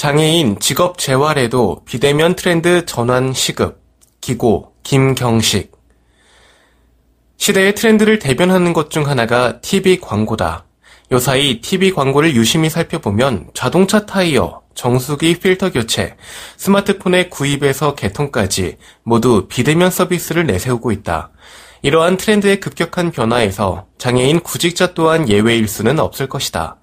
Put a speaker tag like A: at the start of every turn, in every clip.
A: 장애인 직업 재활에도 비대면 트렌드 전환 시급 기고 김경식 시대의 트렌드를 대변하는 것 중 하나가 TV 광고다. 요사이 TV 광고를 유심히 살펴보면 자동차 타이어, 정수기 필터 교체, 스마트폰의 구입에서 개통까지 모두 비대면 서비스를 내세우고 있다. 이러한 트렌드의 급격한 변화에서 장애인 구직자 또한 예외일 수는 없을 것이다.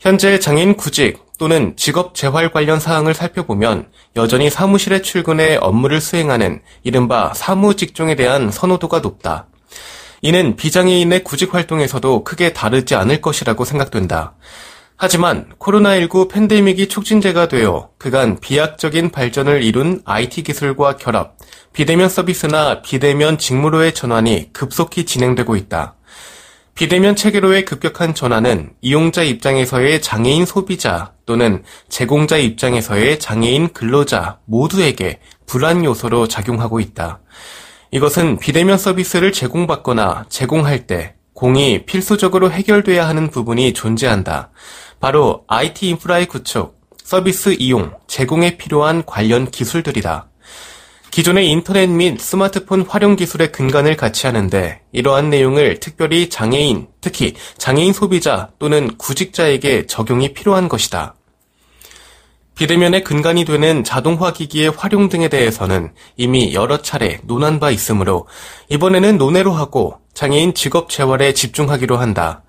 A: 현재 장애인 구직 또는 직업 재활 관련 사항을 살펴보면 여전히 사무실에 출근해 업무를 수행하는 이른바 사무 직종에 대한 선호도가 높다. 이는 비장애인의 구직 활동에서도 크게 다르지 않을 것이라고 생각된다. 하지만 코로나19 팬데믹이 촉진제가 되어 그간 비약적인 발전을 이룬 IT 기술과 결합, 비대면 서비스나 비대면 직무로의 전환이 급속히 진행되고 있다. 비대면 체계로의 급격한 전환은 이용자 입장에서의 장애인 소비자 또는 제공자 입장에서의 장애인 근로자 모두에게 불안 요소로 작용하고 있다. 이것은 비대면 서비스를 제공받거나 제공할 때 공이 필수적으로 해결돼야 하는 부분이 존재한다. 바로 IT 인프라의 구축, 서비스 이용, 제공에 필요한 관련 기술들이다. 기존의 인터넷 및 스마트폰 활용 기술의 근간을 같이 하는데 이러한 내용을 특별히 장애인, 특히 장애인 소비자 또는 구직자에게 적용이 필요한 것이다. 비대면의 근간이 되는 자동화 기기의 활용 등에 대해서는 이미 여러 차례 논한 바 있으므로 이번에는 논외로 하고 장애인 직업 재활에 집중하기로 한다.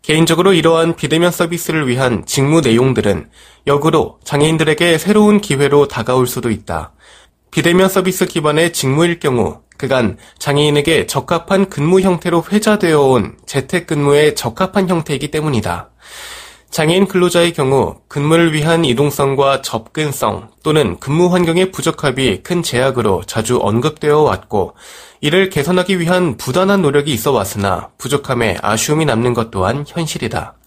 A: 개인적으로 이러한 비대면 서비스를 위한 직무 내용들은 역으로 장애인들에게 새로운 기회로 다가올 수도 있다. 비대면 서비스 기반의 직무일 경우 그간 장애인에게 적합한 근무 형태로 회자되어 온 재택근무에 적합한 형태이기 때문이다. 장애인 근로자의 경우 근무를 위한 이동성과 접근성 또는 근무 환경의 부적합이 큰 제약으로 자주 언급되어 왔고 이를 개선하기 위한 부단한 노력이 있어 왔으나 부족함에 아쉬움이 남는 것 또한 현실이다.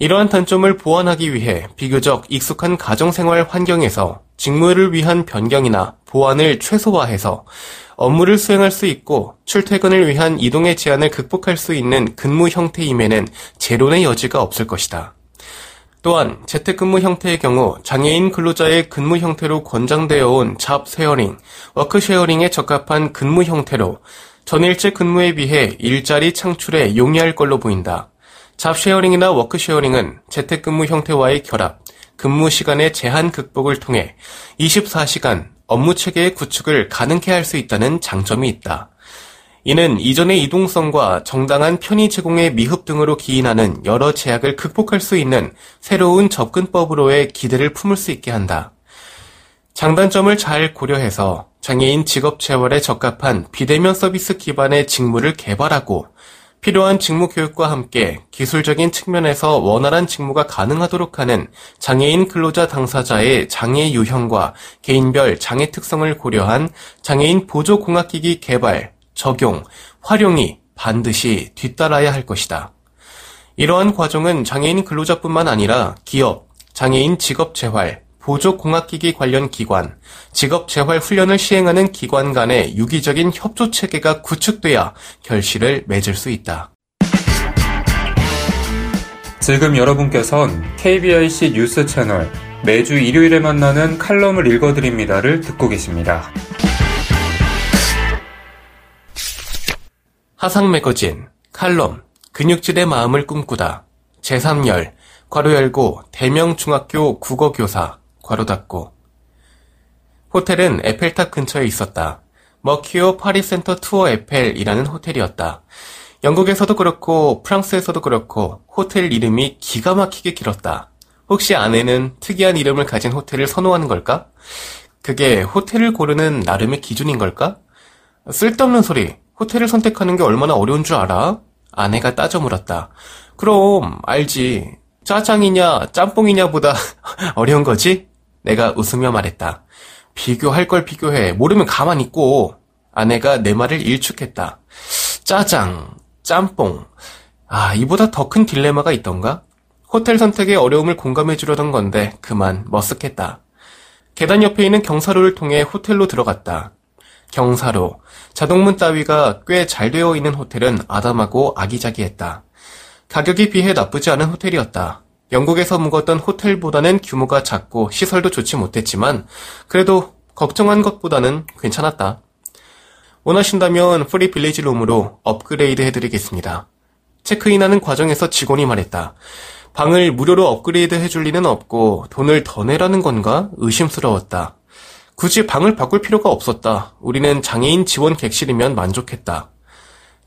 A: 이러한 단점을 보완하기 위해 비교적 익숙한 가정생활 환경에서 직무를 위한 변경이나 보완을 최소화해서 업무를 수행할 수 있고 출퇴근을 위한 이동의 제한을 극복할 수 있는 근무 형태임에는 재론의 여지가 없을 것이다. 또한 재택근무 형태의 경우 장애인 근로자의 근무 형태로 권장되어 온 job sharing, work sharing에 적합한 근무 형태로 전일제 근무에 비해 일자리 창출에 용이할 걸로 보인다. job sharing이나 work sharing은 재택근무 형태와의 결합, 근무 시간의 제한 극복을 통해 24시간 업무 체계의 구축을 가능케 할 수 있다는 장점이 있다. 이는 이전의 이동성과 정당한 편의 제공의 미흡 등으로 기인하는 여러 제약을 극복할 수 있는 새로운 접근법으로의 기대를 품을 수 있게 한다. 장단점을 잘 고려해서 장애인 직업 재활에 적합한 비대면 서비스 기반의 직무를 개발하고 필요한 직무 교육과 함께 기술적인 측면에서 원활한 직무가 가능하도록 하는 장애인 근로자 당사자의 장애 유형과 개인별 장애 특성을 고려한 장애인 보조 공학기기 개발, 적용, 활용이 반드시 뒤따라야 할 것이다. 이러한 과정은 장애인 근로자뿐만 아니라 기업, 장애인 직업 재활, 보조공학기기 관련 기관, 직업재활 훈련을 시행하는 기관 간의 유기적인 협조 체계가 구축돼야 결실을 맺을 수 있다.
B: 지금 여러분께선 KBIC 뉴스 채널 매주 일요일에 만나는 칼럼을 읽어드립니다를 듣고 계십니다.
A: 하상 매거진, 칼럼, 근육질의 마음을 꿈꾸다, 제3열, 괄호 열고 대명 중학교 국어교사, 괄호 닫고. 호텔은 에펠탑 근처에 있었다. 머큐어 파리센터 투어 에펠이라는 호텔이었다. 영국에서도 그렇고 프랑스에서도 그렇고 호텔 이름이 기가 막히게 길었다. 혹시 아내는 특이한 이름을 가진 호텔을 선호하는 걸까? 그게 호텔을 고르는 나름의 기준인 걸까? 쓸데없는 소리. 호텔을 선택하는 게 얼마나 어려운 줄 알아? 아내가 따져 물었다. 그럼 알지. 짜장이냐 짬뽕이냐보다 어려운 거지? 내가 웃으며 말했다. 비교할 걸 비교해. 모르면 가만히 있고. 아내가 내 말을 일축했다. 짜장, 짬뽕. 아, 이보다 더 큰 딜레마가 있던가? 호텔 선택의 어려움을 공감해 주려던 건데 그만 머쓱했다. 계단 옆에 있는 경사로를 통해 호텔로 들어갔다. 경사로. 자동문 따위가 꽤 잘 되어 있는 호텔은 아담하고 아기자기했다. 가격에 비해 나쁘지 않은 호텔이었다. 영국에서 묵었던 호텔보다는 규모가 작고 시설도 좋지 못했지만 그래도 걱정한 것보다는 괜찮았다. 원하신다면 privilege room으로 업그레이드 해드리겠습니다. 체크인하는 과정에서 직원이 말했다. 방을 무료로 업그레이드 해줄 리는 없고 돈을 더 내라는 건가? 의심스러웠다. 굳이 방을 바꿀 필요가 없었다. 우리는 장애인 지원 객실이면 만족했다.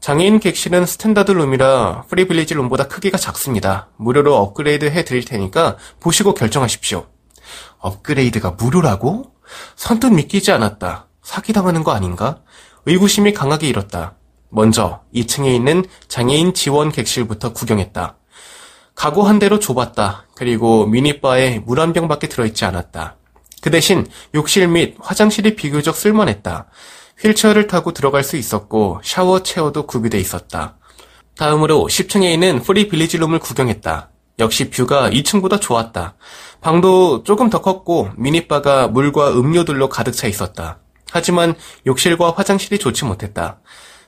A: 장애인 객실은 standard room이라 privilege room보다 크기가 작습니다. 무료로 업그레이드 해드릴 테니까 보시고 결정하십시오. 업그레이드가 무료라고? 선뜻 믿기지 않았다. 사기당하는 거 아닌가? 의구심이 강하게 일었다. 먼저 2층에 있는 장애인 지원 객실부터 구경했다. 각오한 대로 좁았다. 그리고 미니바에 물 한 병밖에 들어있지 않았다. 그 대신 욕실 및 화장실이 비교적 쓸만했다. 휠체어를 타고 들어갈 수 있었고 샤워 체어도 구비돼 있었다. 다음으로 10층에 있는 privilege room을 구경했다. 역시 view가 2층보다 좋았다. 방도 조금 더 컸고 미니바가 물과 음료들로 가득 차 있었다. 하지만 욕실과 화장실이 좋지 못했다.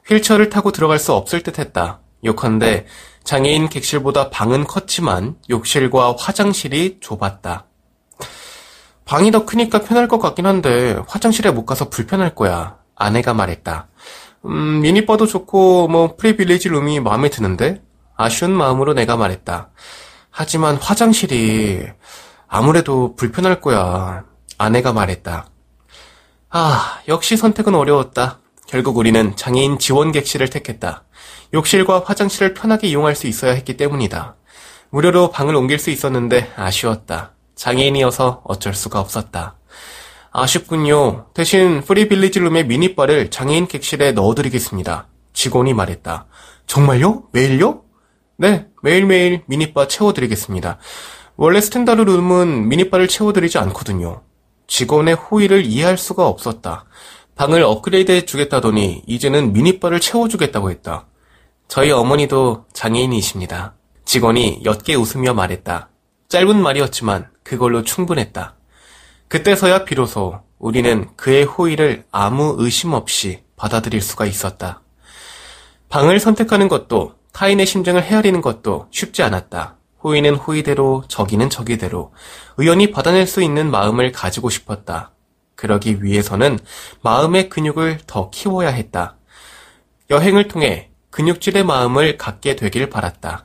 A: 휠체어를 타고 들어갈 수 없을 듯 했다. 요컨대 장애인 객실보다 방은 컸지만 욕실과 화장실이 좁았다. 방이 더 크니까 편할 것 같긴 한데 화장실에 못 가서 불편할 거야. 아내가 말했다. 음, 미니바도 좋고 뭐 privilege room이 마음에 드는데? 아쉬운 마음으로 내가 말했다. 하지만 화장실이 아무래도 불편할 거야. 아내가 말했다. 아, 역시 선택은 어려웠다. 결국 우리는 장애인 지원 객실을 택했다. 욕실과 화장실을 편하게 이용할 수 있어야 했기 때문이다. 무료로 방을 옮길 수 있었는데 아쉬웠다. 장애인이어서 어쩔 수가 없었다. 아쉽군요. 대신 프리빌리지 룸의 미니바를 장애인 객실에 넣어드리겠습니다. 직원이 말했다. 정말요? 매일요? 네, 매일매일 미니바 채워드리겠습니다. 원래 standard room은 미니바를 채워드리지 않거든요. 직원의 호의를 이해할 수가 없었다. 방을 업그레이드 해 주겠다더니 이제는 미니바를 채워주겠다고 했다. 저희 어머니도 장애인이십니다. 직원이 옅게 웃으며 말했다. 짧은 말이었지만 그걸로 충분했다. 그때서야 비로소 우리는 그의 호의를 아무 의심 없이 받아들일 수가 있었다. 방을 선택하는 것도 타인의 심정을 헤아리는 것도 쉽지 않았다. 호의는 호의대로 적이는 적이대로 의연히 받아낼 수 있는 마음을 가지고 싶었다. 그러기 위해서는 마음의 근육을 더 키워야 했다. 여행을 통해 근육질의 마음을 갖게 되길 바랐다.